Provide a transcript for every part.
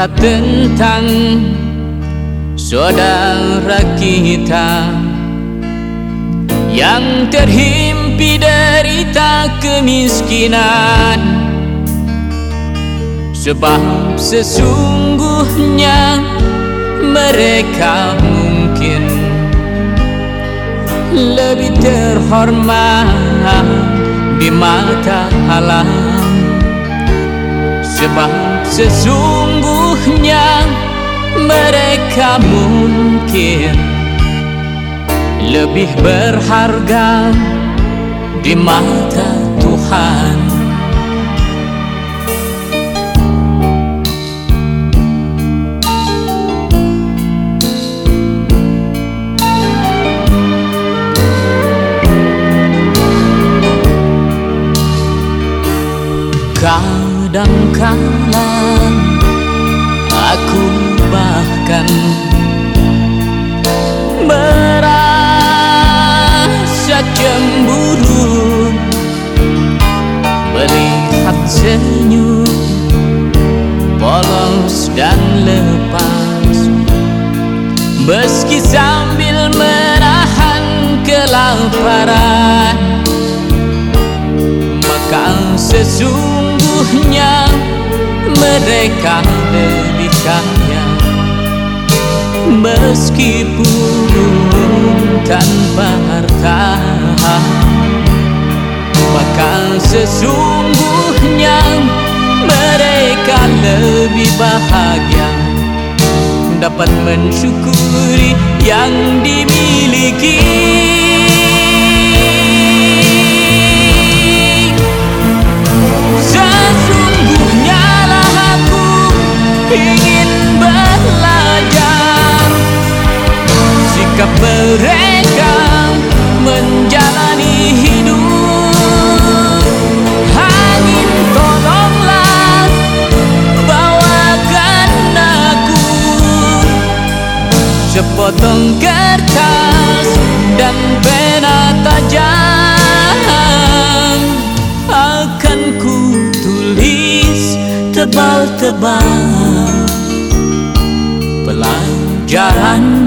Tentang saudara kita Yang terhimpi derita kemiskinan. Sebab sesungguhnya mereka mungkin Lebih terhormat di mata alam. Sebab sesungguhnya mereka mungkin Lebih berharga di mata Tuhan merasa cemburu. Melihat senyum polos dan lepas. Meski sambil menahan kelaparan Maka sesungguhnya mereka lebih kaya Meskipun tanpa harta Maka sesungguhnya mereka lebih bahagia. Dapat mensyukuri yang dimiliki. Sesungguhnya lah aku ingin Sikap mereka menjalani hidup. Angin tolonglah bawakan aku Sepotong kertas dan pena tajam Akan ku tulis tebal-tebal. Pelajaranmu lewat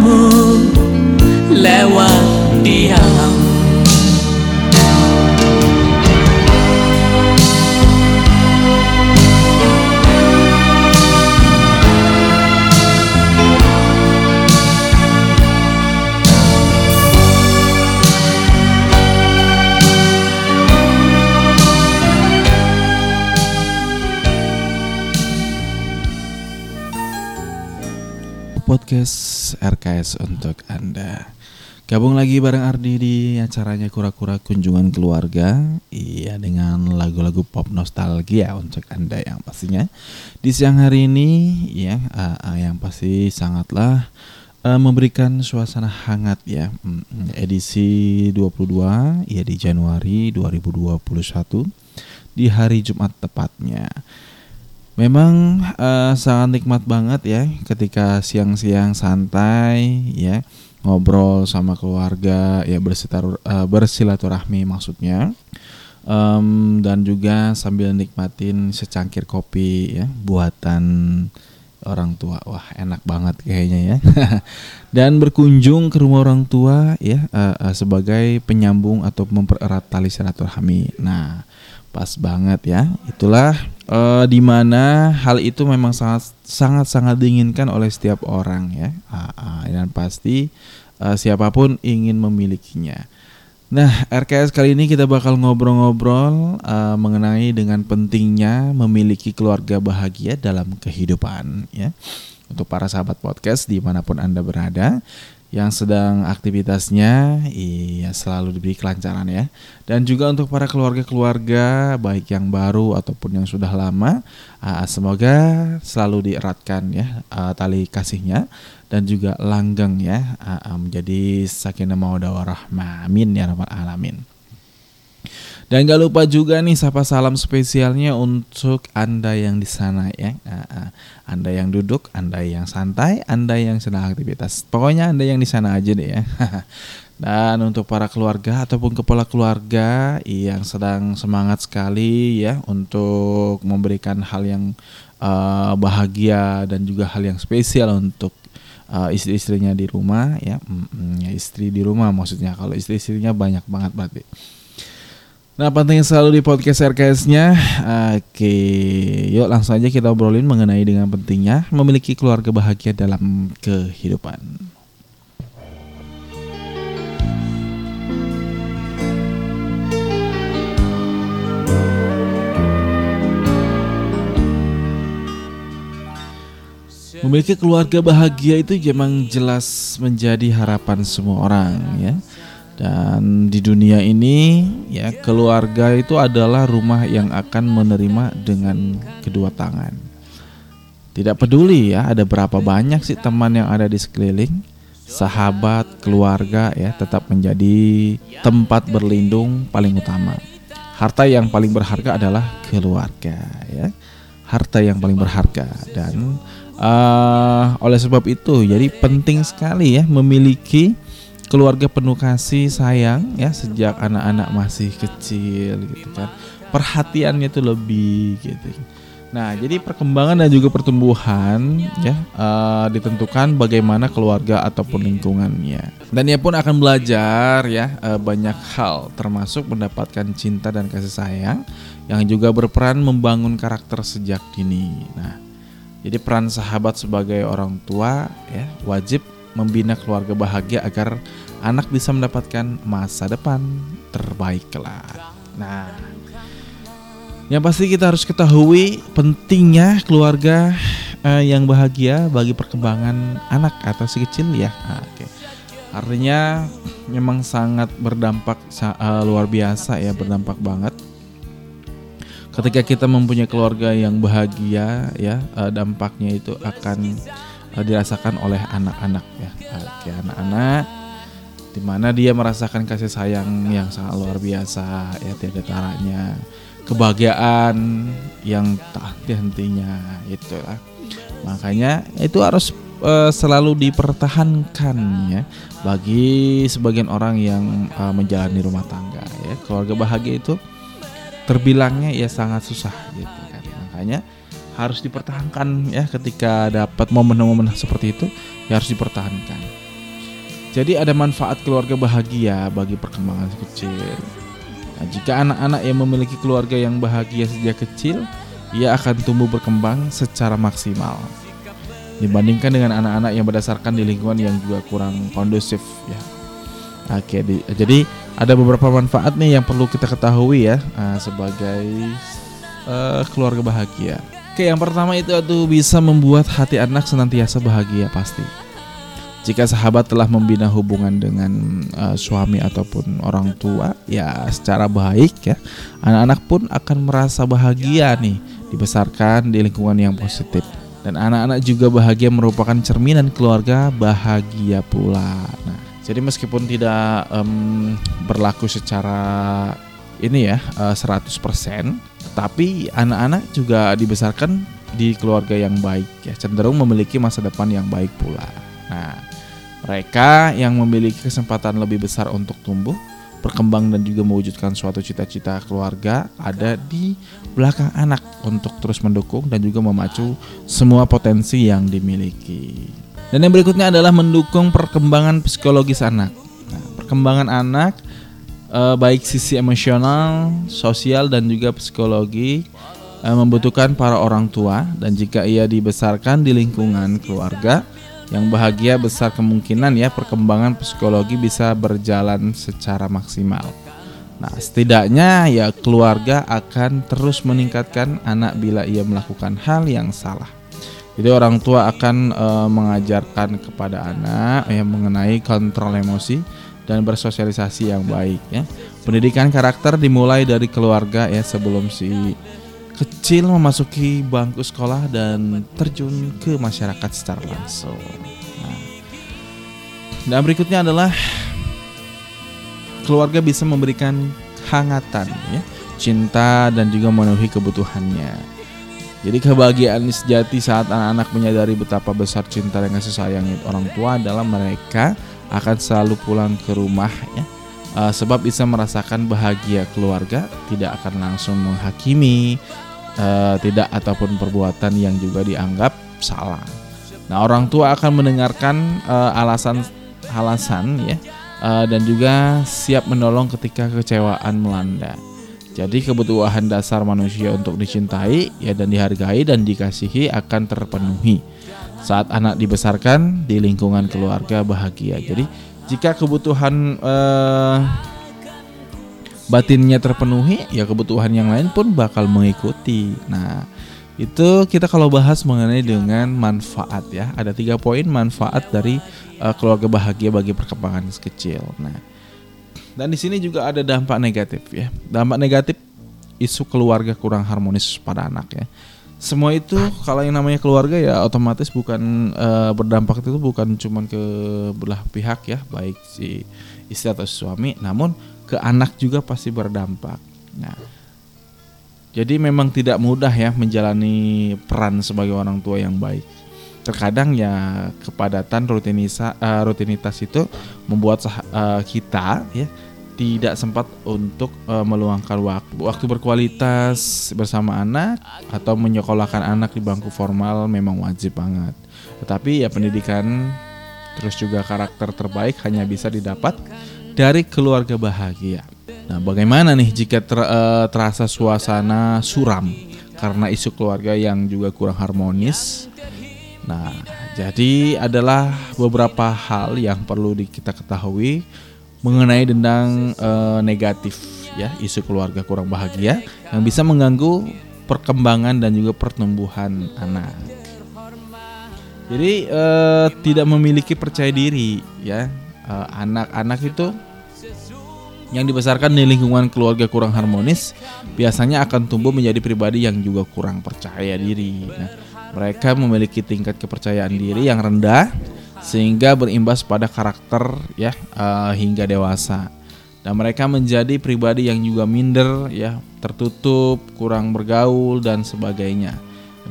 podcast RKS untuk Anda. Gabung lagi bareng Ardi di acaranya Kura-Kura Kunjungan Keluarga. Iya dengan lagu-lagu pop nostalgia untuk Anda yang pastinya di siang hari ini ya uh, yang pasti sangatlah uh, memberikan suasana hangat ya. Edisi 22 ya di Januari 2021 di hari Jumat tepatnya. Memang uh, sangat nikmat banget ya ketika siang-siang santai ya ngobrol sama keluarga ya bersitar, uh, bersilaturahmi maksudnya. Um, dan juga sambil nikmatin secangkir kopi ya buatan orang tua. Wah enak banget kayaknya ya. Dan berkunjung ke rumah orang tua ya uh, uh, sebagai penyambung atau mempererat tali silaturahmi. Nah pas banget ya itulah eh, di mana hal itu memang sangat sangat sangat diinginkan oleh setiap orang ya Ah, ah, dan pasti eh, siapa pun ingin memilikinya. Nah, RKS kali ini kita bakal ngobrol-ngobrol eh, mengenai dengan pentingnya memiliki keluarga bahagia dalam kehidupan ya. Untuk para sahabat podcast di mana pun anda berada yang sedang aktivitasnya iya selalu diberi kelancaran ya. Dan juga untuk para keluarga-keluarga baik yang baru ataupun yang sudah lama ah, semoga selalu dieratkan ya ah, tali kasihnya dan juga langgeng ya ah, menjadi sakinah mawaddah warahmah. Amin ya rabbal alamin. Dan gak lupa juga nih sapa salam spesialnya untuk Anda yang di sana ya. Ah, ah. Anda yang duduk, Anda yang santai, Anda yang sedang aktivitas. Pokoknya Anda yang di sana aja deh ya. Dan untuk para keluarga ataupun kepala keluarga yang sedang semangat sekali ya untuk memberikan hal yang eh, bahagia dan juga hal yang spesial untuk eh, istri-istrinya di rumah ya. Ya istri di rumah maksudnya kalau istri-istrinya banyak banget berarti. Nah penting selalu di podcast RKS-nya Oke Yuk langsung aja kita obrolin mengenai dengan pentingnya Memiliki keluarga bahagia dalam kehidupan. Memiliki keluarga bahagia itu memang jelas menjadi harapan semua orang ya dan di dunia ini ya keluarga itu adalah rumah yang akan menerima dengan kedua tangan. Tidak peduli ya ada berapa banyak sih teman yang ada di sekeliling, sahabat, keluarga ya tetap menjadi tempat berlindung paling utama. Harta yang paling berharga adalah keluarga ya. Harta yang paling berharga dan eh, oleh sebab itu jadi penting sekali ya memiliki keluarga penuh kasih sayang ya sejak anak-anak masih kecil gitu kan. Perhatiannya itu lebih gitu. Nah jadi perkembangan dan juga pertumbuhan ya eh, ditentukan bagaimana keluarga ataupun lingkungannya. Dan ia pun akan belajar ya eh, banyak hal termasuk mendapatkan cinta dan kasih sayang yang juga berperan membangun karakter sejak dini. Nah jadi peran sahabat sebagai orang tua ya wajib membina keluarga bahagia agar anak bisa mendapatkan masa depan terbaik kelak. Nah, yang pasti kita harus ketahui pentingnya keluarga eh, yang bahagia bagi perkembangan anak atau si kecil ya. Nah, oke. Artinya memang sangat berdampak eh, luar biasa ya, berdampak banget. Ketika kita mempunyai keluarga yang bahagia ya, eh, dampaknya itu akan eh, dirasakan oleh anak-anak ya. Oke, anak-anak di mana dia merasakan kasih sayang yang sangat luar biasa ya tiada taranya. Kebahagiaan yang tak henti-hentinya itulah. Makanya itu harus eh, selalu dipertahankan ya bagi sebagian orang yang eh, menjalani rumah tangga ya. Keluarga bahagia itu terbilangnya ya sangat susah gitu kan. Makanya harus dipertahankan ya ketika dapat momen-momen seperti itu ya harus dipertahankan jadi ada manfaat keluarga bahagia bagi perkembangan si kecil. Nah, jika anak-anak yang memiliki keluarga yang bahagia sejak kecil, ia akan tumbuh berkembang secara maksimal. Dibandingkan dengan anak-anak yang berdasarkan di lingkungan yang juga kurang kondusif ya. Oke, di- jadi ada beberapa manfaat nih yang perlu kita ketahui ya ah, sebagai eh, keluarga bahagia. Oke, yang pertama itu tuh bisa membuat hati anak senantiasa bahagia pasti. Jika sahabat telah membina hubungan dengan eh, suami ataupun orang tua, ya secara baik ya, anak-anak pun akan merasa bahagia nih dibesarkan di lingkungan yang positif. Dan anak-anak juga bahagia merupakan cerminan keluarga bahagia pula. Nah, jadi meskipun tidak em, berlaku secara ini ya eh, 100%, tapi anak-anak juga dibesarkan di keluarga yang baik ya, cenderung memiliki masa depan yang baik pula. Nah, mereka yang memiliki kesempatan lebih besar untuk tumbuh, berkembang dan juga mewujudkan suatu cita-cita keluarga ada di belakang anak untuk terus mendukung dan juga memacu semua potensi yang dimiliki. Dan yang berikutnya adalah mendukung perkembangan psikologis anak. Nah, perkembangan anak eh, baik sisi emosional, sosial dan juga psikologi eh, membutuhkan para orang tua dan jika ia dibesarkan di lingkungan keluarga yang bahagia besar kemungkinan ya perkembangan psikologi bisa berjalan secara maksimal. Nah, setidaknya ya keluarga akan terus meningkatkan anak bila ia melakukan hal yang salah. Jadi orang tua akan e, mengajarkan kepada anak yang mengenai kontrol emosi dan bersosialisasi yang baik ya. Pendidikan karakter dimulai dari keluarga ya sebelum si kecil memasuki bangku sekolah dan terjun ke masyarakat secara langsung. Nah, dan berikutnya adalah keluarga bisa memberikan hangatan ya, cinta dan juga memenuhi kebutuhannya. Jadi kebahagiaan sejati saat anak-anak menyadari betapa besar cinta dan kasih sayang orang tua adalah mereka akan selalu pulang ke rumah ya. Uh, sebab bisa merasakan bahagia keluarga, tidak akan langsung menghakimi, uh, tidak ataupun perbuatan yang juga dianggap salah. Nah, orang tua akan mendengarkan alasan-alasan ya uh, dan juga siap menolong ketika kecewaan melanda. Jadi kebutuhan dasar manusia untuk dicintai ya dan dihargai dan dikasihi akan terpenuhi saat anak dibesarkan di lingkungan keluarga bahagia. Jadi jika kebutuhan eh, batinnya terpenuhi, ya kebutuhan yang lain pun bakal mengikuti. Nah, itu kita kalau bahas mengenai dengan manfaat ya. Ada tiga poin manfaat dari uh, keluarga bahagia bagi perkembangan kecil. Nah, dan di sini juga ada dampak negatif ya. Dampak negatif isu keluarga kurang harmonis pada anak ya. Semua itu kalau yang namanya keluarga ya otomatis bukan e, berdampak itu bukan cuma ke belah pihak ya, baik si istri atau suami, namun ke anak juga pasti berdampak. Nah, jadi memang tidak mudah ya menjalani peran sebagai orang tua yang baik terkadang ya kepadatan rutinisa, uh, rutinitas itu membuat uh, kita ya tidak sempat untuk uh, meluangkan waktu waktu berkualitas bersama anak atau menyekolahkan anak di bangku formal memang wajib banget. Tetapi ya pendidikan terus juga karakter terbaik hanya bisa didapat dari keluarga bahagia. Nah, bagaimana nih jika ter, uh, terasa suasana suram karena isu keluarga yang juga kurang harmonis? Nah, jadi adalah beberapa hal yang perlu kita ketahui mengenai tentang e, negatif ya isu keluarga kurang bahagia yang bisa mengganggu perkembangan dan juga pertumbuhan anak. Jadi e, tidak memiliki percaya diri ya anak-anak e, itu yang dibesarkan di lingkungan keluarga kurang harmonis biasanya akan tumbuh menjadi pribadi yang juga kurang percaya diri. Nah, mereka memiliki tingkat kepercayaan diri yang rendah sehingga berimbas pada karakter ya uh, hingga dewasa. Dan mereka menjadi pribadi yang juga minder ya, tertutup, kurang bergaul dan sebagainya.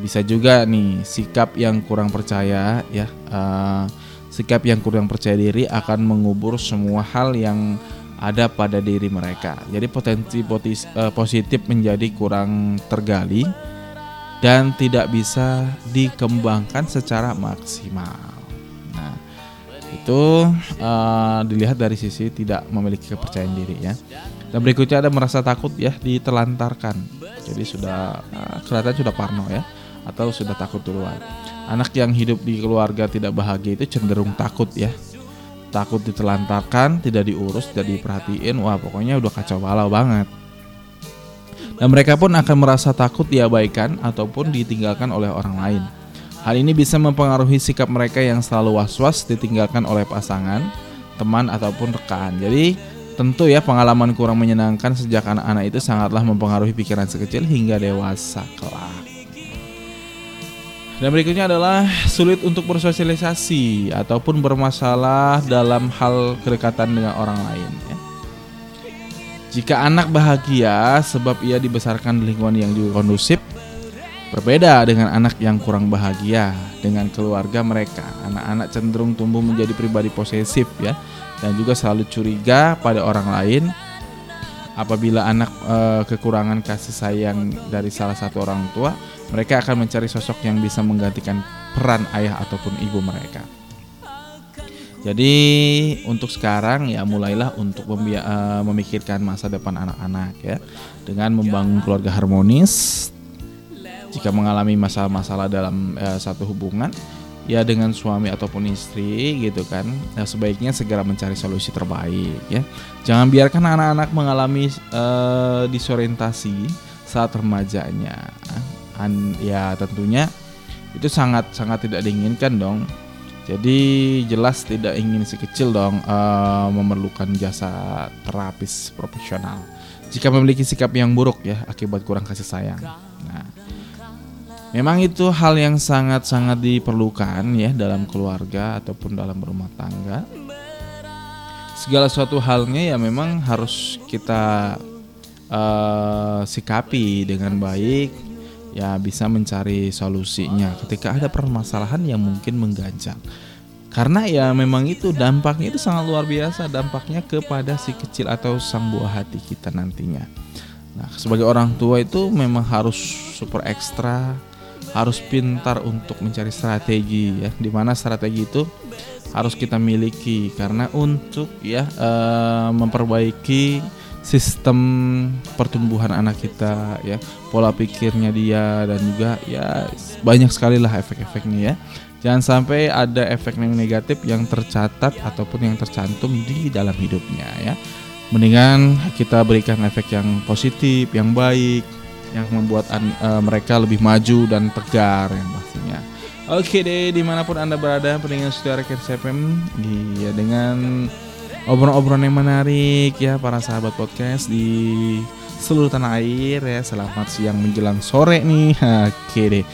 Bisa juga nih sikap yang kurang percaya ya, uh, sikap yang kurang percaya diri akan mengubur semua hal yang ada pada diri mereka. Jadi potensi eh, positif menjadi kurang tergali dan tidak bisa dikembangkan secara maksimal. Itu uh, dilihat dari sisi tidak memiliki kepercayaan diri ya. Dan berikutnya ada merasa takut ya ditelantarkan. Jadi sudah uh, kelihatan sudah parno ya atau sudah takut duluan. Anak yang hidup di keluarga tidak bahagia itu cenderung takut ya. Takut ditelantarkan, tidak diurus, tidak diperhatiin. Wah, pokoknya udah kacau balau banget dan mereka pun akan merasa takut diabaikan ataupun ditinggalkan oleh orang lain. Hal ini bisa mempengaruhi sikap mereka yang selalu was-was ditinggalkan oleh pasangan, teman ataupun rekan. Jadi tentu ya pengalaman kurang menyenangkan sejak anak-anak itu sangatlah mempengaruhi pikiran sekecil hingga dewasa kelak. Dan berikutnya adalah sulit untuk bersosialisasi ataupun bermasalah dalam hal kedekatan dengan orang lain. Ya. Jika anak bahagia sebab ia dibesarkan di lingkungan yang juga kondusif, berbeda dengan anak yang kurang bahagia dengan keluarga mereka. Anak-anak cenderung tumbuh menjadi pribadi posesif ya dan juga selalu curiga pada orang lain. Apabila anak e, kekurangan kasih sayang dari salah satu orang tua, mereka akan mencari sosok yang bisa menggantikan peran ayah ataupun ibu mereka. Jadi untuk sekarang ya mulailah untuk uh, memikirkan masa depan anak-anak ya dengan membangun keluarga harmonis jika mengalami masalah-masalah dalam eh, satu hubungan ya dengan suami ataupun istri gitu kan ya sebaiknya segera mencari solusi terbaik ya. Jangan biarkan anak-anak mengalami eh, disorientasi saat remajanya. An, ya tentunya itu sangat sangat tidak diinginkan dong. Jadi jelas tidak ingin si kecil dong eh, memerlukan jasa terapis profesional. Jika memiliki sikap yang buruk ya akibat kurang kasih sayang Memang itu hal yang sangat-sangat diperlukan ya dalam keluarga ataupun dalam rumah tangga. Segala suatu halnya ya memang harus kita uh, sikapi dengan baik, ya bisa mencari solusinya ketika ada permasalahan yang mungkin mengganjal. Karena ya memang itu dampaknya itu sangat luar biasa dampaknya kepada si kecil atau sang buah hati kita nantinya. Nah, sebagai orang tua itu memang harus super ekstra harus pintar untuk mencari strategi ya. Di mana strategi itu harus kita miliki. Karena untuk ya e, memperbaiki sistem pertumbuhan anak kita ya pola pikirnya dia dan juga ya banyak sekali lah efek-efeknya ya. Jangan sampai ada efek yang negatif yang tercatat ataupun yang tercantum di dalam hidupnya ya. Mendingan kita berikan efek yang positif yang baik yang membuat an, uh, mereka lebih maju dan tegar yang pastinya. Oke deh, di mana pun anda berada, pendengar Rekan FM, iya dengan obrolan-obrolan yang menarik ya para sahabat podcast di seluruh tanah air ya. Selamat siang menjelang sore nih. Oke deh,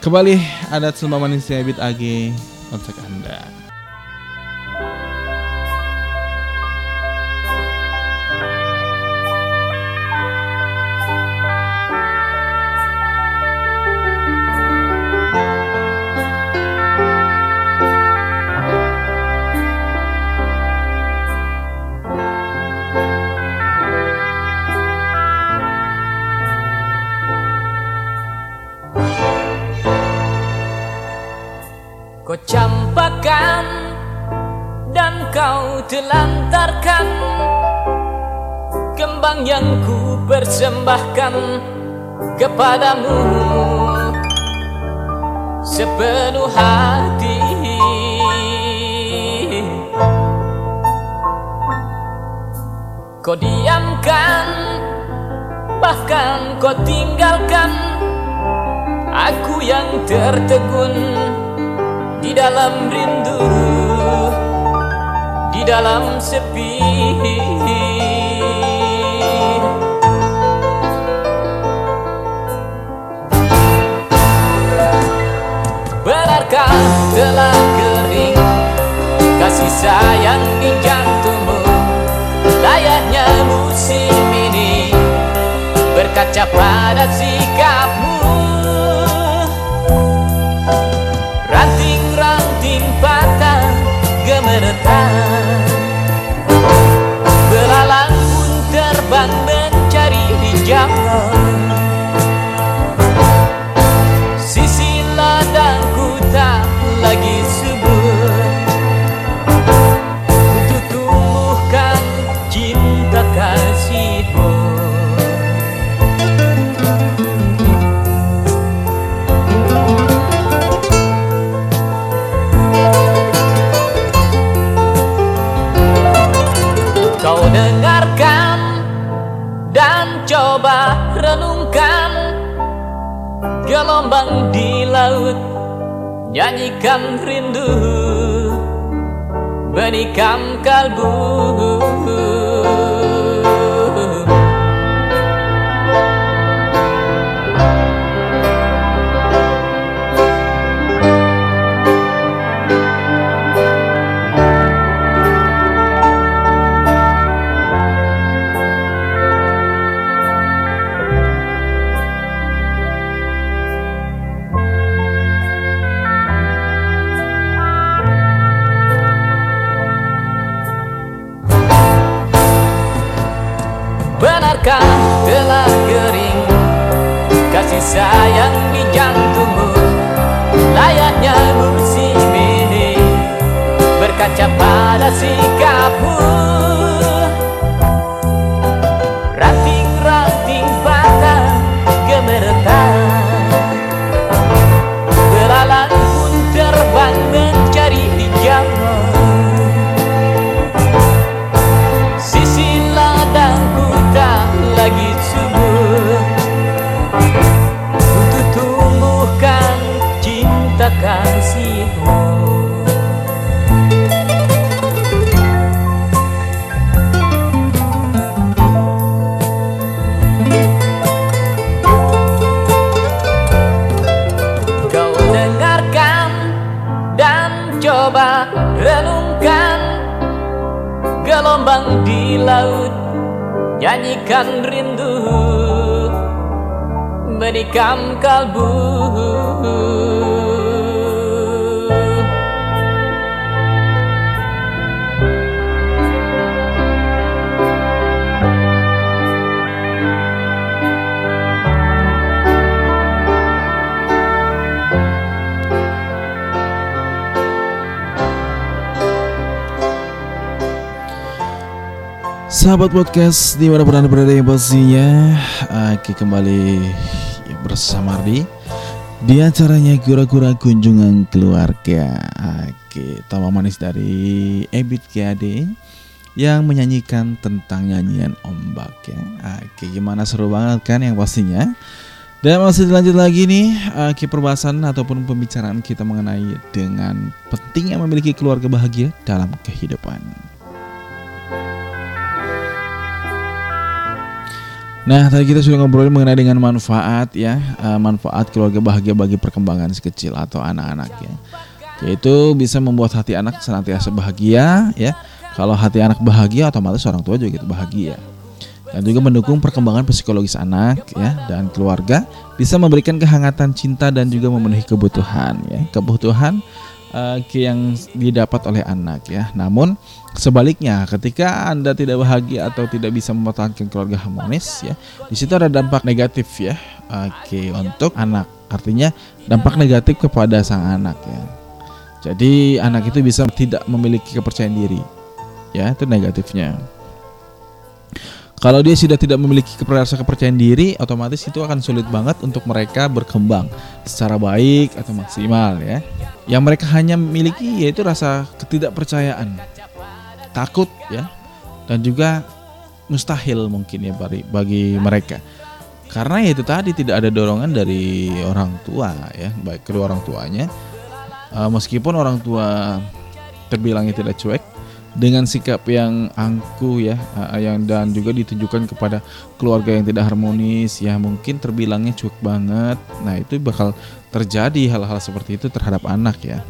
kembali ada Sumba Manusia Bit AG untuk anda. Persembahkan kepadamu. Sepenuh hati. Kau diamkan Bahkan kau tinggalkan Aku yang tertegun Di dalam rindu di dalam sepi Benarkah telah kering. Kasih sayang di jantungmu Layaknya musim ini. Berkaca pada sikapmu Nyanyikan rindu Menikam kalbu sayang di jantungmu. Layaknya musim ini Berkaca pada sikapmu nyanyikan rindu Menikam kalbu Sahabat podcast di mana anda berada yang pastinya Oke kembali bersama Ardi Di acaranya kura-kura kunjungan keluarga. Oke tawa manis dari Ebit GAD Yang menyanyikan tentang nyanyian ombak ya. Oke gimana? Seru banget kan yang pastinya? Dan masih dilanjut lagi nih Oke perbahasan ataupun pembicaraan kita mengenai dengan pentingnya memiliki keluarga bahagia dalam kehidupan Nah, tadi kita sudah ngobrolin mengenai dengan manfaat ya, eh, manfaat keluarga bahagia bagi perkembangan si kecil atau anak-anak ya. Yaitu bisa membuat hati anak senantiasa bahagia ya. Kalau hati anak bahagia, otomatis orang tua juga gitu bahagia. Dan juga mendukung perkembangan psikologis anak ya dan keluarga bisa memberikan kehangatan cinta dan juga memenuhi kebutuhan ya. Kebutuhan eh, yang didapat oleh anak ya. Namun Sebaliknya, ketika Anda tidak bahagia atau tidak bisa mempertahankan keluarga harmonis ya, di situ ada dampak negatif ya. Oke, untuk anak. Artinya dampak negatif kepada sang anak ya. Jadi anak itu bisa tidak memiliki kepercayaan diri. Ya, itu negatifnya. Kalau dia sudah tidak memiliki rasa kepercayaan diri, otomatis itu akan sulit banget untuk mereka berkembang secara baik atau maksimal ya. Yang mereka hanya memiliki yaitu rasa ketidakpercayaan takut ya dan juga mustahil mungkin ya bagi, bagi mereka karena ya itu tadi tidak ada dorongan dari orang tua ya baik kedua orang tuanya uh, meskipun orang tua terbilangnya tidak cuek dengan sikap yang angkuh ya uh, yang dan juga ditujukan kepada keluarga yang tidak harmonis ya mungkin terbilangnya cuek banget. Nah itu bakal terjadi hal-hal seperti itu terhadap anak ya.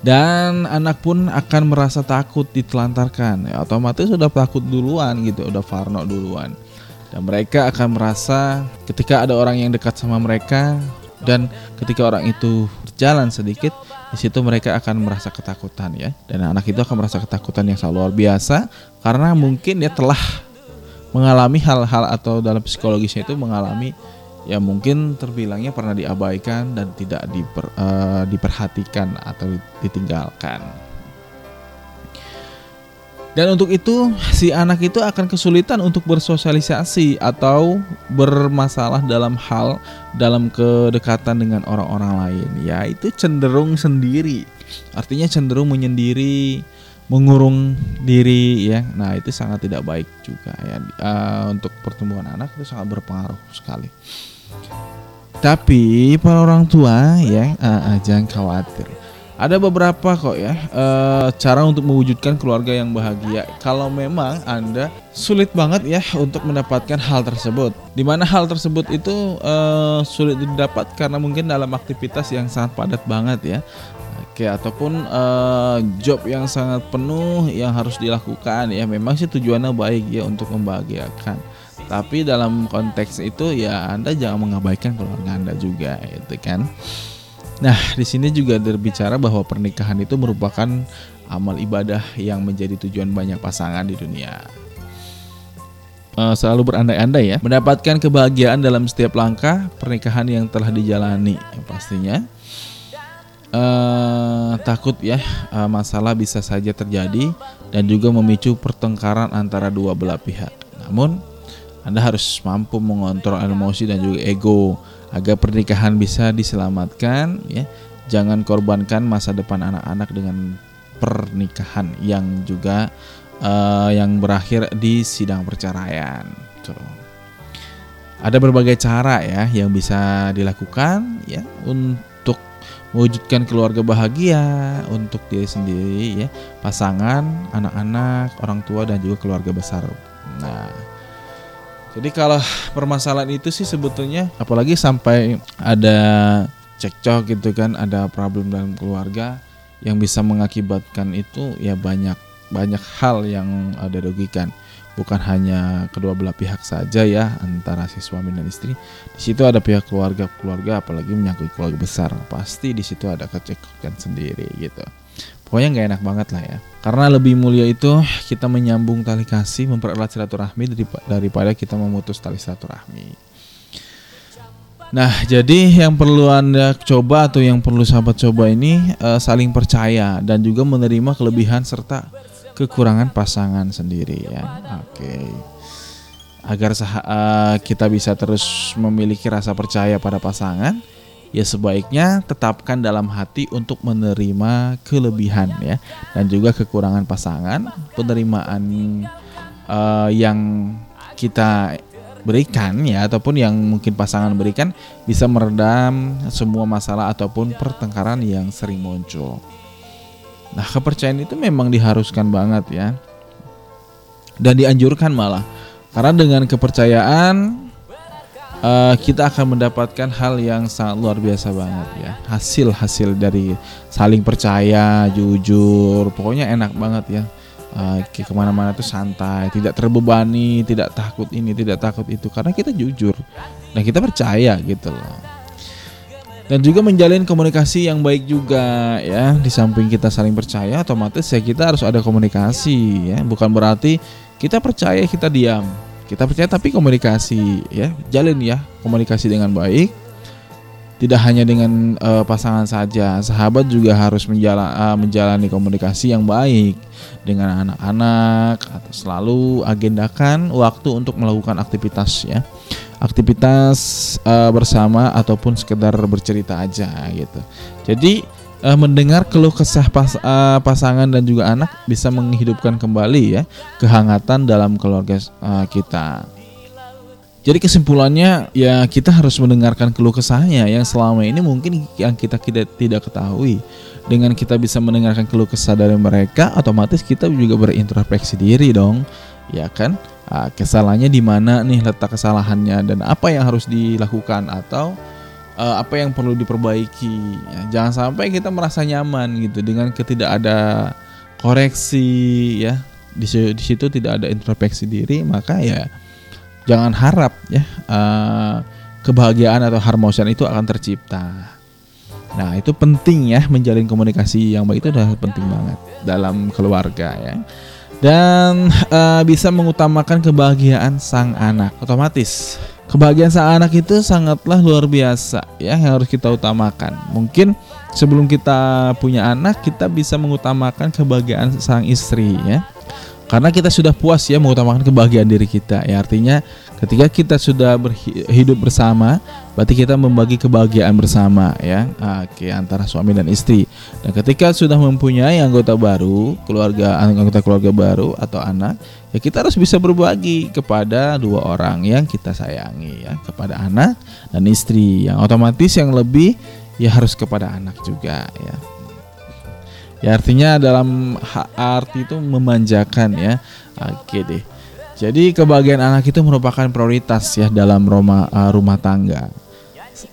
Dan anak pun akan merasa takut ditelantarkan. Ya, otomatis sudah takut duluan gitu udah Farno duluan. Dan mereka akan merasa ketika ada orang yang dekat sama mereka dan ketika orang itu berjalan sedikit di situ mereka akan merasa ketakutan ya dan anak itu akan merasa ketakutan yang sangat luar biasa karena mungkin dia telah mengalami hal-hal atau dalam psikologisnya itu mengalami ya mungkin terbilangnya pernah diabaikan dan tidak diper, uh, diperhatikan atau ditinggalkan. Dan untuk itu si anak itu akan kesulitan untuk bersosialisasi atau bermasalah dalam hal dalam kedekatan dengan orang-orang lain. Ya, itu cenderung sendiri. Artinya cenderung menyendiri, mengurung diri ya. Nah, itu sangat tidak baik juga ya. Uh, untuk pertumbuhan anak itu sangat berpengaruh sekali. Tapi para orang tua ya uh, uh, jangan khawatir. Ada beberapa kok ya uh, cara untuk mewujudkan keluarga yang bahagia. Kalau memang anda sulit banget ya untuk mendapatkan hal tersebut. Di mana hal tersebut itu uh, sulit didapat karena mungkin dalam aktivitas yang sangat padat banget ya. Oke ataupun uh, job yang sangat penuh yang harus dilakukan ya. Memang sih tujuannya baik ya untuk membahagiakan tapi dalam konteks itu ya Anda jangan mengabaikan keluarga Anda juga itu kan. Nah, di sini juga berbicara bahwa pernikahan itu merupakan amal ibadah yang menjadi tujuan banyak pasangan di dunia. Uh, selalu berandai-andai ya, mendapatkan kebahagiaan dalam setiap langkah pernikahan yang telah dijalani ya, pastinya. Uh, takut ya uh, masalah bisa saja terjadi dan juga memicu pertengkaran antara dua belah pihak. Namun anda harus mampu mengontrol emosi dan juga ego agar pernikahan bisa diselamatkan ya. jangan korbankan masa depan anak-anak dengan pernikahan yang juga uh, yang berakhir di sidang perceraian. Tuh. Ada berbagai cara ya yang bisa dilakukan ya untuk mewujudkan keluarga bahagia untuk diri sendiri ya, pasangan, anak-anak, orang tua dan juga keluarga besar. Nah, jadi kalau permasalahan itu sih sebetulnya apalagi sampai ada cekcok gitu kan, ada problem dalam keluarga yang bisa mengakibatkan itu ya banyak banyak hal yang ada dirugikan bukan hanya kedua belah pihak saja ya antara si suami dan istri. Di situ ada pihak keluarga keluarga apalagi menyangkut keluarga besar pasti di situ ada kecekokan sendiri gitu. Pokoknya nggak enak banget lah ya. Karena lebih mulia itu kita menyambung tali kasih, mempererat silaturahmi daripada kita memutus tali silaturahmi. Nah, jadi yang perlu Anda coba atau yang perlu sahabat coba ini uh, saling percaya dan juga menerima kelebihan serta kekurangan pasangan sendiri ya. Oke. Okay. Agar uh, kita bisa terus memiliki rasa percaya pada pasangan, ya sebaiknya tetapkan dalam hati untuk menerima kelebihan ya dan juga kekurangan pasangan, penerimaan uh, yang kita berikan ya ataupun yang mungkin pasangan berikan bisa meredam semua masalah ataupun pertengkaran yang sering muncul. Nah, kepercayaan itu memang diharuskan banget ya. Dan dianjurkan malah. Karena dengan kepercayaan uh, kita akan mendapatkan hal yang sangat luar biasa banget ya. Hasil-hasil dari saling percaya, jujur, pokoknya enak banget ya. Uh, ke mana-mana tuh santai, tidak terbebani, tidak takut ini, tidak takut itu, karena kita jujur dan kita percaya gitu loh dan juga menjalin komunikasi yang baik juga ya di samping kita saling percaya otomatis ya kita harus ada komunikasi ya bukan berarti kita percaya kita diam kita percaya tapi komunikasi ya jalin ya komunikasi dengan baik tidak hanya dengan uh, pasangan saja sahabat juga harus menjala, uh, menjalani komunikasi yang baik dengan anak-anak atau selalu agendakan waktu untuk melakukan aktivitas ya aktivitas uh, bersama ataupun sekedar bercerita aja gitu. Jadi uh, mendengar keluh kesah pas, uh, pasangan dan juga anak bisa menghidupkan kembali ya kehangatan dalam keluarga uh, kita. Jadi kesimpulannya ya kita harus mendengarkan keluh kesahnya yang selama ini mungkin yang kita tidak tidak ketahui. Dengan kita bisa mendengarkan keluh kesah dari mereka, otomatis kita juga berintrospeksi diri dong, ya kan? uh, kesalahannya di mana nih letak kesalahannya dan apa yang harus dilakukan atau uh, apa yang perlu diperbaiki. Ya, jangan sampai kita merasa nyaman gitu dengan ketidak ada koreksi ya di, di situ tidak ada introspeksi diri maka ya jangan harap ya uh, kebahagiaan atau harmonisan itu akan tercipta. Nah itu penting ya menjalin komunikasi yang baik itu adalah penting banget dalam keluarga ya dan uh, bisa mengutamakan kebahagiaan sang anak otomatis kebahagiaan sang anak itu sangatlah luar biasa ya yang harus kita utamakan. Mungkin sebelum kita punya anak kita bisa mengutamakan kebahagiaan sang istri ya karena kita sudah puas ya mengutamakan kebahagiaan diri kita. Ya artinya ketika kita sudah hidup bersama berarti kita membagi kebahagiaan bersama ya. Oke antara suami dan istri. Dan ketika sudah mempunyai anggota baru keluarga anggota keluarga baru atau anak ya kita harus bisa berbagi kepada dua orang yang kita sayangi ya. Kepada anak dan istri. Yang otomatis yang lebih ya harus kepada anak juga ya Ya artinya dalam arti itu memanjakan ya. Oke deh. Jadi kebahagiaan anak itu merupakan prioritas ya dalam rumah uh, rumah tangga.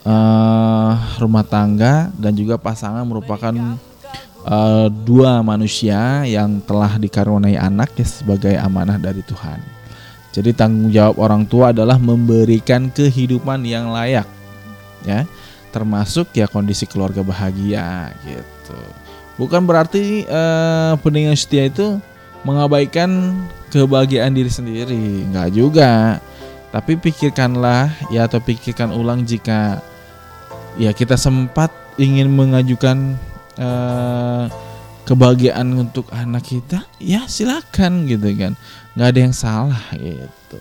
Uh, rumah tangga dan juga pasangan merupakan uh, dua manusia yang telah dikaruniai anak ya sebagai amanah dari Tuhan. Jadi tanggung jawab orang tua adalah memberikan kehidupan yang layak ya, termasuk ya kondisi keluarga bahagia gitu. Bukan berarti uh, pendengar setia itu mengabaikan kebahagiaan diri sendiri, enggak juga. Tapi pikirkanlah ya atau pikirkan ulang jika ya kita sempat ingin mengajukan uh, kebahagiaan untuk anak kita, ya silakan gitu kan. Nggak ada yang salah gitu.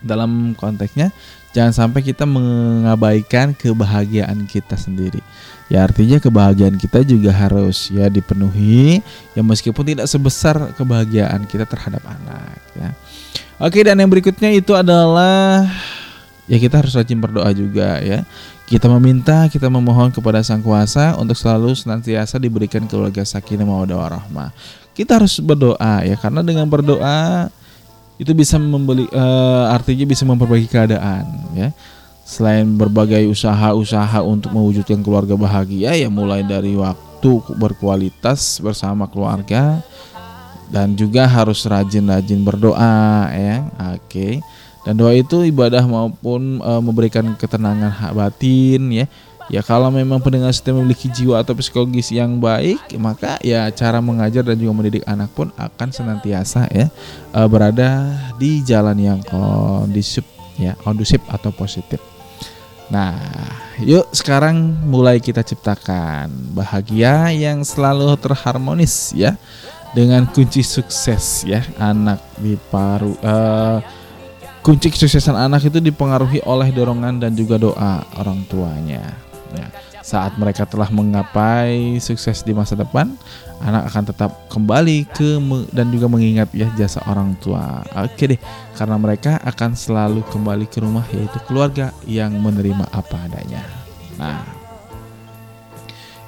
Dalam konteksnya Jangan sampai kita mengabaikan kebahagiaan kita sendiri. Ya artinya kebahagiaan kita juga harus ya dipenuhi ya meskipun tidak sebesar kebahagiaan kita terhadap anak ya. Oke dan yang berikutnya itu adalah ya kita harus rajin berdoa juga ya. Kita meminta, kita memohon kepada Sang Kuasa untuk selalu senantiasa diberikan keluarga sakinah mawaddah warahmah. Kita harus berdoa ya karena dengan berdoa itu bisa membeli uh, artinya bisa memperbaiki keadaan ya selain berbagai usaha-usaha untuk mewujudkan keluarga bahagia ya mulai dari waktu berkualitas bersama keluarga dan juga harus rajin-rajin berdoa ya oke okay. dan doa itu ibadah maupun e, memberikan ketenangan batin ya Ya kalau memang pendengar setia memiliki jiwa atau psikologis yang baik, maka ya cara mengajar dan juga mendidik anak pun akan senantiasa ya uh, berada di jalan yang kondusif ya, kondusif atau positif. Nah, yuk sekarang mulai kita ciptakan bahagia yang selalu terharmonis ya dengan kunci sukses ya anak di paru uh, kunci kesuksesan anak itu dipengaruhi oleh dorongan dan juga doa orang tuanya. Ya, saat mereka telah menggapai sukses di masa depan, anak akan tetap kembali ke dan juga mengingat ya jasa orang tua. Oke deh, karena mereka akan selalu kembali ke rumah yaitu keluarga yang menerima apa adanya. Nah,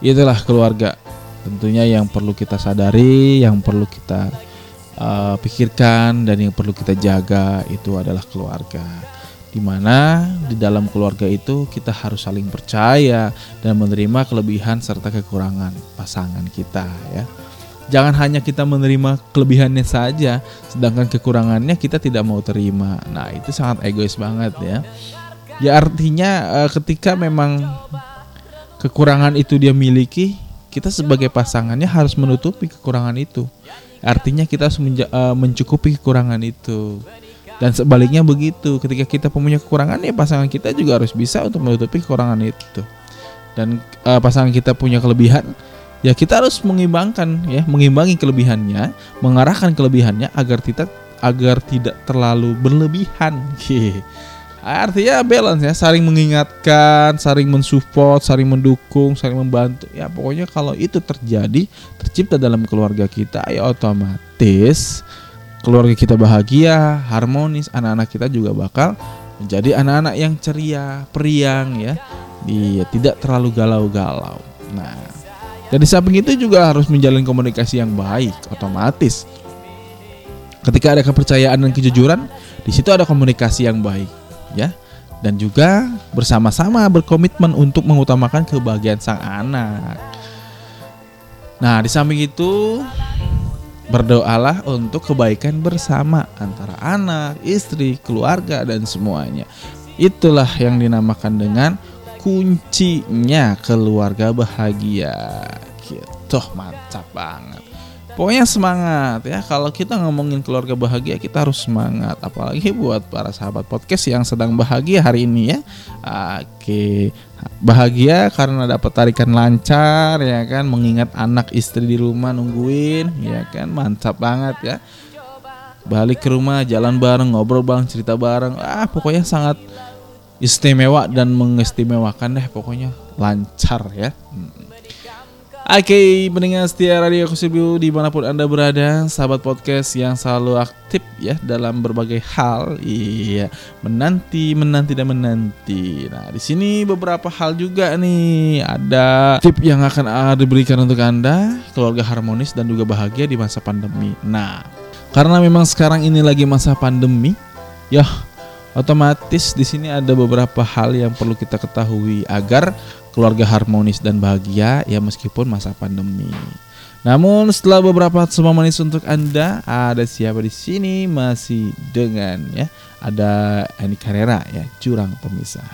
itulah keluarga. Tentunya yang perlu kita sadari, yang perlu kita uh, pikirkan dan yang perlu kita jaga itu adalah keluarga di mana di dalam keluarga itu kita harus saling percaya dan menerima kelebihan serta kekurangan pasangan kita ya. Jangan hanya kita menerima kelebihannya saja sedangkan kekurangannya kita tidak mau terima. Nah, itu sangat egois banget ya. Ya artinya eh, ketika memang kekurangan itu dia miliki, kita sebagai pasangannya harus menutupi kekurangan itu. Artinya kita harus eh, mencukupi kekurangan itu dan sebaliknya begitu ketika kita punya kekurangan ya pasangan kita juga harus bisa untuk menutupi kekurangan itu. Dan uh, pasangan kita punya kelebihan ya kita harus mengimbangkan ya mengimbangi kelebihannya mengarahkan kelebihannya agar kita agar tidak terlalu berlebihan. Artinya balance ya saling mengingatkan saling mensupport saling mendukung saling membantu. Ya pokoknya kalau itu terjadi tercipta dalam keluarga kita ya otomatis keluarga kita bahagia, harmonis, anak-anak kita juga bakal menjadi anak-anak yang ceria, periang ya. Dia tidak terlalu galau-galau. Nah, dari samping itu juga harus menjalin komunikasi yang baik, otomatis. Ketika ada kepercayaan dan kejujuran, di situ ada komunikasi yang baik, ya. Dan juga bersama-sama berkomitmen untuk mengutamakan kebahagiaan sang anak. Nah, di samping itu Berdoalah untuk kebaikan bersama antara anak, istri, keluarga, dan semuanya. Itulah yang dinamakan dengan kuncinya keluarga bahagia. Gitu, mantap banget. Pokoknya semangat ya. Kalau kita ngomongin keluarga bahagia, kita harus semangat. Apalagi buat para sahabat podcast yang sedang bahagia hari ini ya. Oke, bahagia karena dapat tarikan lancar ya kan, mengingat anak istri di rumah nungguin ya kan, mantap banget ya. Balik ke rumah, jalan bareng, ngobrol bareng, cerita bareng. Ah, pokoknya sangat istimewa dan mengistimewakan deh pokoknya lancar ya. Hmm. Oke, okay, setia Radio Kusibu di mana pun Anda berada, sahabat podcast yang selalu aktif ya dalam berbagai hal. Iya, menanti, menanti dan menanti. Nah, di sini beberapa hal juga nih. Ada tip yang akan diberikan untuk Anda, keluarga harmonis dan juga bahagia di masa pandemi. Nah, karena memang sekarang ini lagi masa pandemi, ya otomatis di sini ada beberapa hal yang perlu kita ketahui agar keluarga harmonis dan bahagia ya meskipun masa pandemi. Namun setelah beberapa semua manis untuk Anda, ada siapa di sini masih dengan ya ada Ani Carrera ya curang pemisah.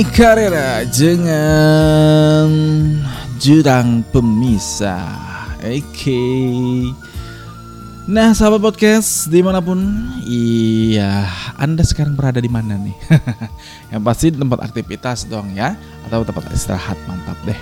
Ani Carrera dengan jurang pemisah. Oke. Nah, sahabat podcast di mana pun, iya, Anda sekarang berada di mana nih? Yang pasti tempat aktivitas dong ya, atau tempat istirahat mantap deh.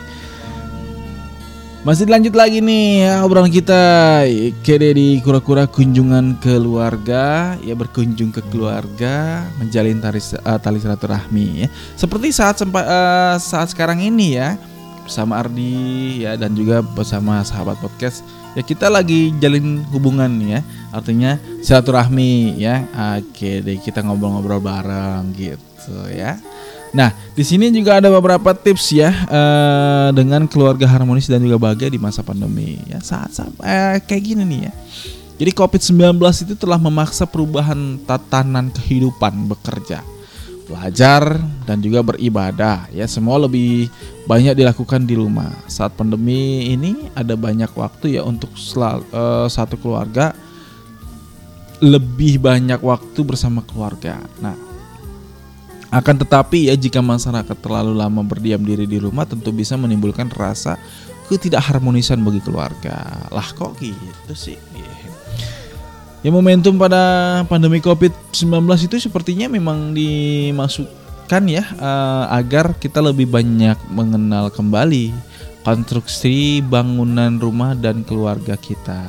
Masih dilanjut lagi nih ya, obrolan kita. Kede di kura-kura kunjungan keluarga Ya berkunjung ke keluarga Menjalin tali, eh, tali silaturahmi ya. Seperti saat sempa, eh, saat sekarang ini ya Bersama Ardi ya dan juga bersama sahabat podcast Ya kita lagi jalin hubungan ya. Artinya silaturahmi ya. Oke deh kita ngobrol-ngobrol bareng gitu ya Nah, di sini juga ada beberapa tips ya eh, dengan keluarga harmonis dan juga bahagia di masa pandemi. Ya, saat, saat eh, kayak gini nih ya. Jadi COVID-19 itu telah memaksa perubahan tatanan kehidupan bekerja, belajar dan juga beribadah. Ya, semua lebih banyak dilakukan di rumah. Saat pandemi ini ada banyak waktu ya untuk eh, satu keluarga lebih banyak waktu bersama keluarga. Nah, akan tetapi ya jika masyarakat terlalu lama berdiam diri di rumah tentu bisa menimbulkan rasa ketidakharmonisan bagi keluarga. Lah kok gitu sih? Ya momentum pada pandemi Covid-19 itu sepertinya memang dimasukkan ya eh, agar kita lebih banyak mengenal kembali konstruksi bangunan rumah dan keluarga kita.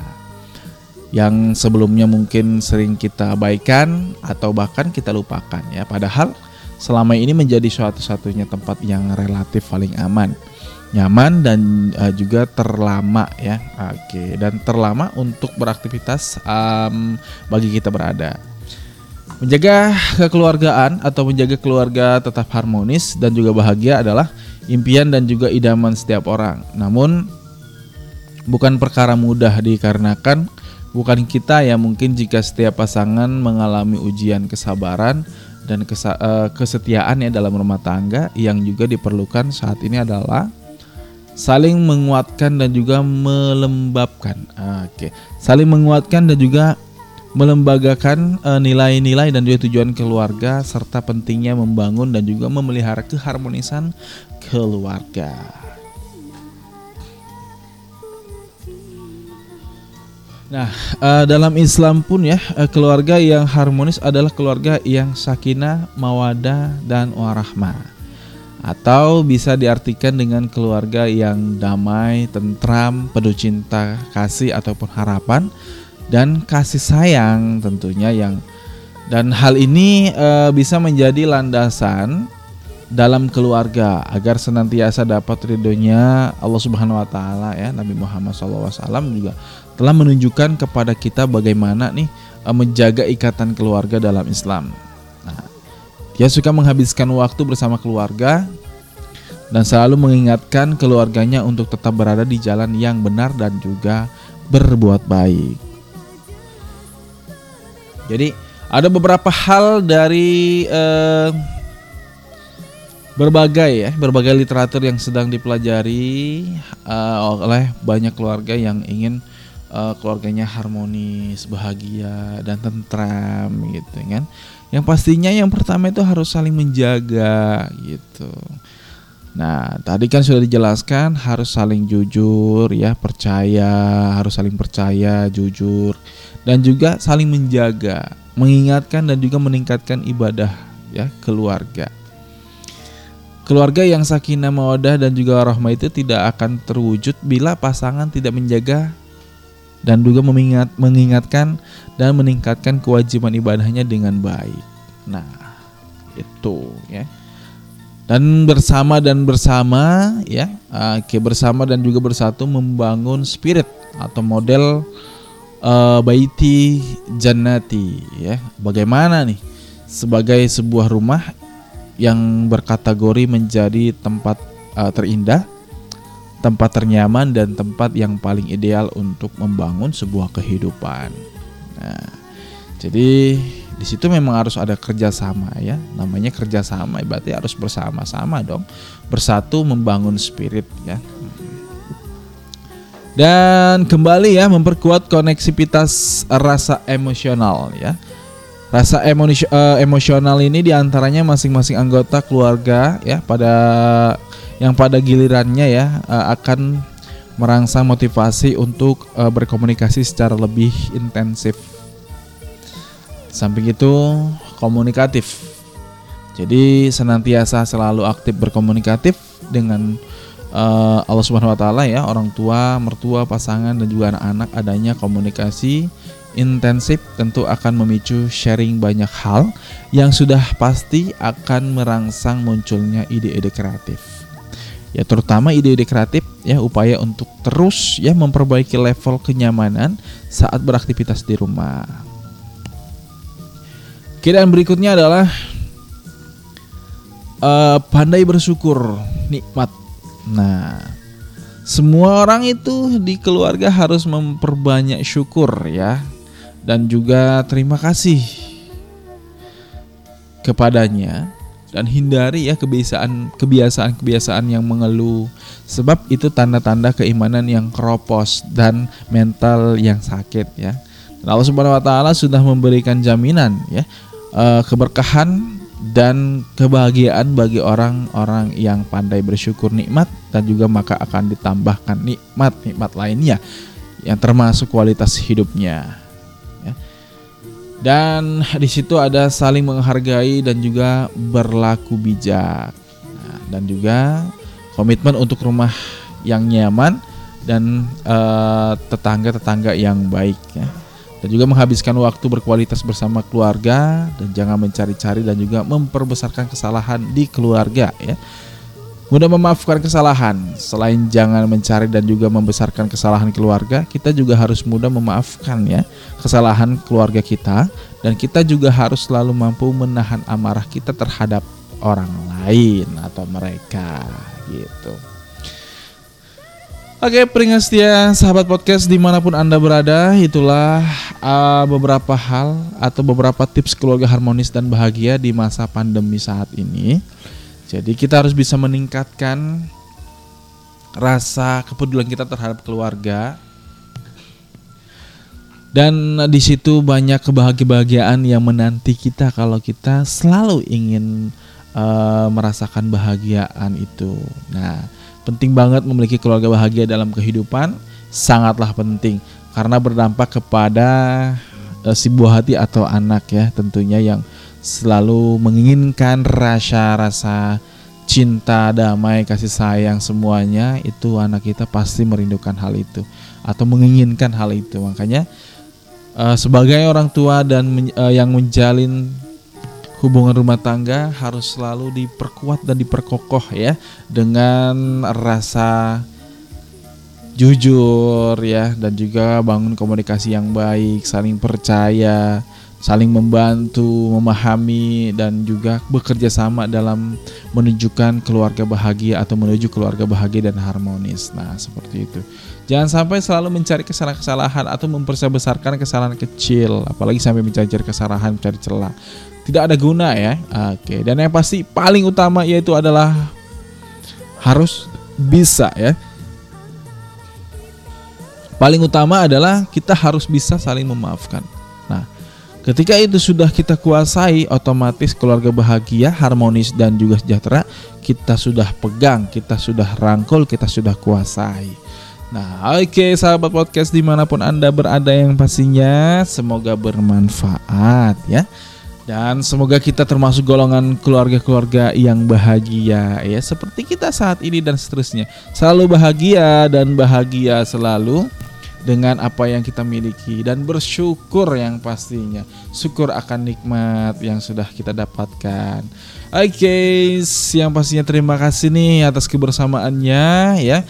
Yang sebelumnya mungkin sering kita abaikan atau bahkan kita lupakan ya. Padahal selama ini menjadi suatu-satunya tempat yang relatif paling aman, nyaman dan uh, juga terlama ya. Oke, dan terlama untuk beraktivitas um, bagi kita berada. Menjaga kekeluargaan atau menjaga keluarga tetap harmonis dan juga bahagia adalah impian dan juga idaman setiap orang. Namun bukan perkara mudah dikarenakan bukan kita ya mungkin jika setiap pasangan mengalami ujian kesabaran dan eh, kesetiaan ya dalam rumah tangga yang juga diperlukan saat ini adalah saling menguatkan dan juga melembabkan. Oke, saling menguatkan dan juga melembagakan eh, nilai-nilai dan juga tujuan keluarga serta pentingnya membangun dan juga memelihara keharmonisan keluarga. Nah, eh, dalam Islam pun ya, eh, keluarga yang harmonis adalah keluarga yang sakinah, mawadah, dan warahmah. Atau bisa diartikan dengan keluarga yang damai, tentram, penuh cinta, kasih ataupun harapan dan kasih sayang tentunya yang dan hal ini eh, bisa menjadi landasan dalam keluarga agar senantiasa dapat ridhonya Allah Subhanahu wa taala ya Nabi Muhammad SAW juga telah menunjukkan kepada kita bagaimana nih eh, menjaga ikatan keluarga dalam Islam. Nah, dia suka menghabiskan waktu bersama keluarga dan selalu mengingatkan keluarganya untuk tetap berada di jalan yang benar dan juga berbuat baik. Jadi ada beberapa hal dari eh, berbagai ya berbagai literatur yang sedang dipelajari eh, oleh banyak keluarga yang ingin eh, keluarganya harmonis, bahagia dan tentram gitu kan. Yang pastinya yang pertama itu harus saling menjaga gitu. Nah, tadi kan sudah dijelaskan harus saling jujur ya, percaya, harus saling percaya, jujur dan juga saling menjaga, mengingatkan dan juga meningkatkan ibadah ya keluarga. Keluarga yang sakinah mawadah dan juga rahmah itu tidak akan terwujud bila pasangan tidak menjaga dan juga mengingat, mengingatkan dan meningkatkan kewajiban ibadahnya dengan baik. Nah, itu ya. Dan bersama dan bersama ya, oke bersama dan juga bersatu membangun spirit atau model eh, baiti jannati ya. Bagaimana nih sebagai sebuah rumah yang berkategori menjadi tempat eh, terindah, tempat ternyaman dan tempat yang paling ideal untuk membangun sebuah kehidupan. Nah, jadi di situ memang harus ada kerjasama ya, namanya kerjasama berarti harus bersama-sama dong, bersatu membangun spirit ya. Dan kembali ya memperkuat koneksivitas rasa emosional ya. Rasa eh, emosional ini di antaranya masing-masing anggota keluarga ya pada yang pada gilirannya ya eh, akan merangsang motivasi untuk eh, berkomunikasi secara lebih intensif. Samping itu komunikatif. Jadi senantiasa selalu aktif berkomunikatif dengan eh, Allah Subhanahu wa taala ya, orang tua, mertua, pasangan dan juga anak-anak adanya komunikasi intensif tentu akan memicu sharing banyak hal yang sudah pasti akan merangsang munculnya ide-ide kreatif. Ya terutama ide-ide kreatif ya upaya untuk terus ya memperbaiki level kenyamanan saat beraktivitas di rumah. Oke berikutnya adalah eh, pandai bersyukur nikmat. Nah, semua orang itu di keluarga harus memperbanyak syukur ya dan juga terima kasih kepadanya dan hindari ya kebiasaan kebiasaan kebiasaan yang mengeluh sebab itu tanda-tanda keimanan yang keropos dan mental yang sakit ya. Dan Allah Subhanahu wa taala sudah memberikan jaminan ya eh, keberkahan dan kebahagiaan bagi orang-orang yang pandai bersyukur nikmat dan juga maka akan ditambahkan nikmat-nikmat lainnya yang termasuk kualitas hidupnya. Dan di situ ada saling menghargai dan juga berlaku bijak. Nah, dan juga komitmen untuk rumah yang nyaman dan eh, tetangga-tetangga yang baik ya dan juga menghabiskan waktu berkualitas bersama keluarga dan jangan mencari-cari dan juga memperbesarkan kesalahan di keluarga ya. Mudah memaafkan kesalahan. Selain jangan mencari dan juga membesarkan kesalahan keluarga, kita juga harus mudah memaafkan ya kesalahan keluarga kita dan kita juga harus selalu mampu menahan amarah kita terhadap orang lain atau mereka gitu. Oke, peringat setia sahabat podcast di mana pun anda berada, itulah eh, beberapa hal atau beberapa tips keluarga harmonis dan bahagia di masa pandemi saat ini. Jadi kita harus bisa meningkatkan rasa kepedulian kita terhadap keluarga. Dan di situ banyak kebahagiaan yang menanti kita kalau kita selalu ingin eh, merasakan bahagiaan itu. Nah, penting banget memiliki keluarga bahagia dalam kehidupan, sangatlah penting karena berdampak kepada eh, si buah hati atau anak ya tentunya yang selalu menginginkan rasa-rasa cinta, damai, kasih sayang semuanya itu anak kita pasti merindukan hal itu atau menginginkan hal itu. Makanya eh, sebagai orang tua dan men- eh, yang menjalin hubungan rumah tangga harus selalu diperkuat dan diperkokoh ya dengan rasa jujur ya dan juga bangun komunikasi yang baik, saling percaya, saling membantu, memahami dan juga bekerja sama dalam menunjukkan keluarga bahagia atau menuju keluarga bahagia dan harmonis. Nah, seperti itu. Jangan sampai selalu mencari kesalahan-kesalahan atau memperbesarkan kesalahan kecil, apalagi sampai mencari kesalahan, mencari celah. Tidak ada guna ya. Oke, dan yang pasti paling utama yaitu adalah harus bisa ya paling utama adalah kita harus bisa saling memaafkan. Ketika itu sudah kita kuasai, otomatis keluarga bahagia, harmonis dan juga sejahtera kita sudah pegang, kita sudah rangkul, kita sudah kuasai. Nah, oke sahabat podcast di mana pun anda berada yang pastinya semoga bermanfaat ya. Dan semoga kita termasuk golongan keluarga-keluarga yang bahagia ya seperti kita saat ini dan seterusnya. Selalu bahagia dan bahagia selalu dengan apa yang kita miliki dan bersyukur yang pastinya. Syukur akan nikmat yang sudah kita dapatkan. Oke, yang pastinya terima kasih nih atas kebersamaannya ya.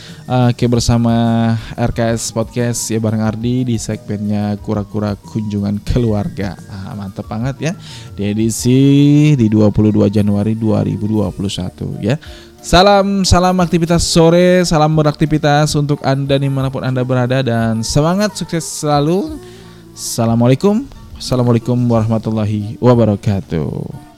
Oke bersama RKS Podcast ya bareng Ardi di segmennya kura-kura kunjungan keluarga. Ah, mantap banget ya. Di edisi di 22 Januari 2021 ya. Salam salam aktivitas sore, salam beraktivitas untuk anda di mana pun anda berada dan semangat sukses selalu. Assalamualaikum, assalamualaikum warahmatullahi wabarakatuh.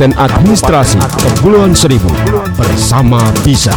Kabupaten Administrasi Kepulauan Seribu bersama Bisa.